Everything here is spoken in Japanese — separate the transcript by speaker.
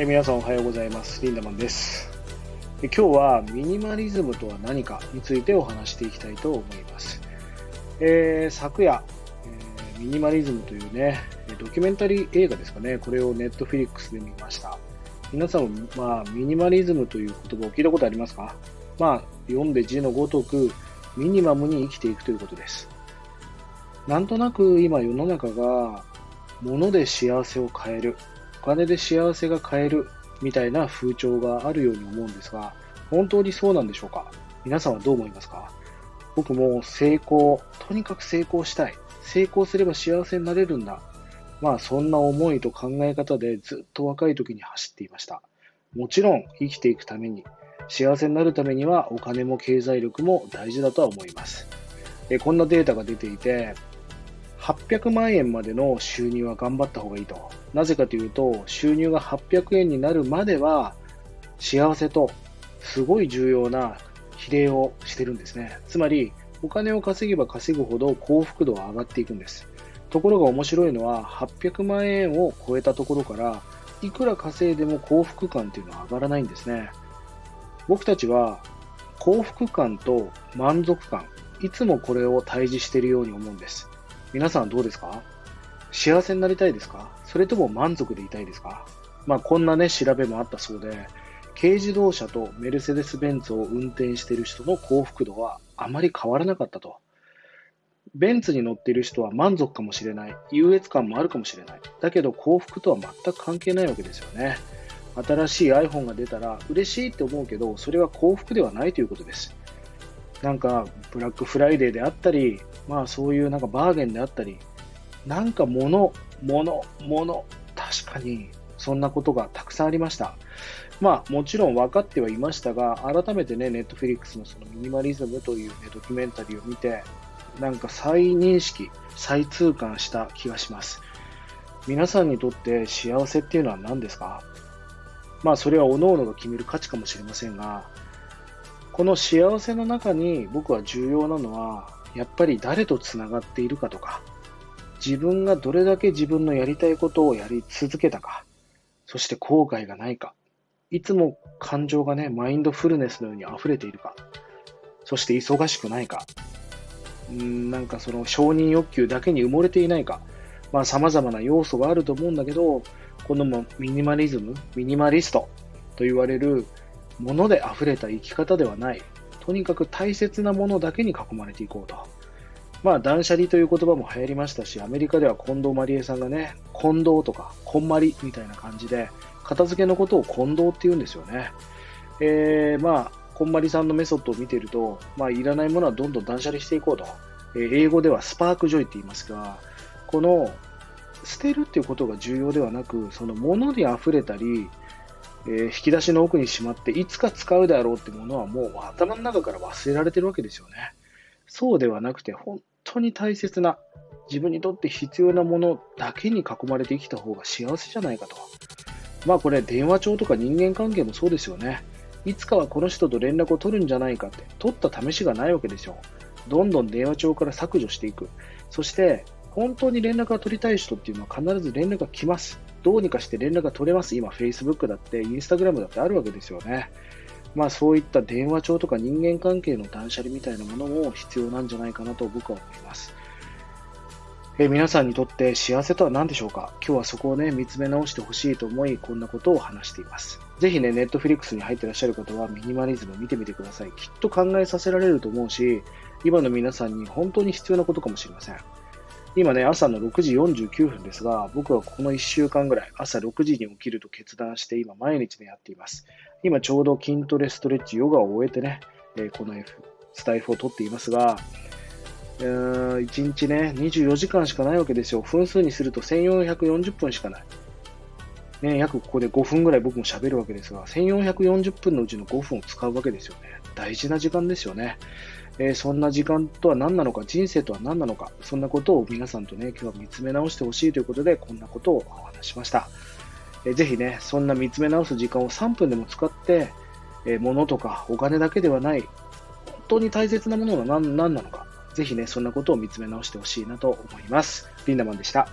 Speaker 1: え皆さんおはようございます。リンダマンです。今日はミニマリズムとは何かについてお話していきたいと思います。えー、昨夜、えー、ミニマリズムというね、ドキュメンタリー映画ですかね、これをネットフィリックスで見ました。皆さんも、まあ、ミニマリズムという言葉を聞いたことありますか？まあ、読んで字のごとく、ミニマムに生きていくということです。なんとなく今世の中が、物で幸せを変える、金で幸せが買えるみたいな風潮があるように思うんですが、本当にそうなんでしょうか？皆さんはどう思いますか？僕も成功、とにかく成功したい。成功すれば幸せになれるんだ。まあそんな思いと考え方でずっと若い時に走っていました。もちろん生きていくために、幸せになるためにはお金も経済力も大事だとは思います。こんなデータが出ていて、800万円までの収入は頑張った方がいいと。なぜかというと、収入が800円になるまでは、幸せとすごい重要な比例をしてるんですね。つまり、お金を稼げば稼ぐほど幸福度は上がっていくんです。ところが面白いのは、800万円を超えたところから、いくら稼いでも幸福感っていうのは上がらないんですね。僕たちは幸福感と満足感、いつもこれを対峙しているように思うんです。皆さんどうですか？幸せになりたいですか？それとも満足でいたいですか？まあこんなね調べもあったそうで、軽自動車とメルセデス・ベンツを運転している人の幸福度はあまり変わらなかったと。ベンツに乗っている人は満足かもしれない、優越感もあるかもしれない。だけど幸福とは全く関係ないわけですよね。新しい iPhone が出たら嬉しいって思うけど、それは幸福ではないということです。なんかブラックフライデーであったり、まあそういうなんかバーゲンであったり、なんか物、物、物、確かにそんなことがたくさんありました。まあもちろん分かってはいましたが、改めてね、ネットフリックスのそのミニマリズムという、ね、ドキュメンタリーを見て、なんか再認識、再痛感した気がします。皆さんにとって幸せっていうのは何ですか？まあそれは各々が決める価値かもしれませんが、この幸せの中に僕は重要なのは、やっぱり誰と繋がっているかとか、自分がどれだけ自分のやりたいことをやり続けたか、そして後悔がないか、いつも感情がね、マインドフルネスのように溢れているか、そして忙しくないか、うんなんかその承認欲求だけに埋もれていないか、まあ様々な要素があると思うんだけど、このミニマリズム、ミニマリストと言われるもので溢れた生き方ではない。とにかく大切なものだけに囲まれていこうと。まあ、断捨離という言葉も流行りましたし、アメリカでは近藤まりえさんがね、近藤とか、こんまりみたいな感じで、片付けのことを近藤って言うんですよね。えー、まあ、こんまりさんのメソッドを見てると、まあ、いらないものはどんどん断捨離していこうと。えー、英語ではスパークジョイって言いますが、この、捨てるっていうことが重要ではなく、その物に溢れたり、えー、引き出しの奥にしまって、いつか使うであろうってものはもう頭の中から忘れられてるわけですよね。そうではなくて、本当に大切な、自分にとって必要なものだけに囲まれて生きた方が幸せじゃないかと。まあこれ、電話帳とか人間関係もそうですよね。いつかはこの人と連絡を取るんじゃないかって、取った試しがないわけですよ。どんどん電話帳から削除していく。そして、本当に連絡が取りたい人っていうのは必ず連絡が来ます。どうにかして連絡が取れます。今、Facebook だって、Instagram だってあるわけですよね。まあそういった電話帳とか人間関係の断捨離みたいなものも必要なんじゃないかなと僕は思います。え皆さんにとって幸せとは何でしょうか？今日はそこをね、見つめ直してほしいと思い、こんなことを話しています。ぜひね、ネットフリックスに入ってらっしゃる方はミニマリズム見てみてください。きっと考えさせられると思うし、今の皆さんに本当に必要なことかもしれません。今ね、朝の6時49分ですが、僕はこの1週間ぐらい、朝6時に起きると決断して、今毎日ねやっています。今ちょうど筋トレ、ストレッチ、ヨガを終えてね、えこの F、スタイフを取っていますが、1日ね、24時間しかないわけですよ。分数にすると1440分しかない。ね、約ここで5分ぐらい僕も喋るわけですが、1440分のうちの5分を使うわけですよね。大事な時間ですよね。えー、そんな時間とは何なのか、人生とは何なのか、そんなことを皆さんとね、今日は見つめ直してほしいということで、こんなことをお話しました。えー、ぜひね、そんな見つめ直す時間を3分でも使って、えー、物とかお金だけではない、本当に大切なものは何何なのか、ぜひね、そんなことを見つめ直してほしいなと思います。リンダマンでした。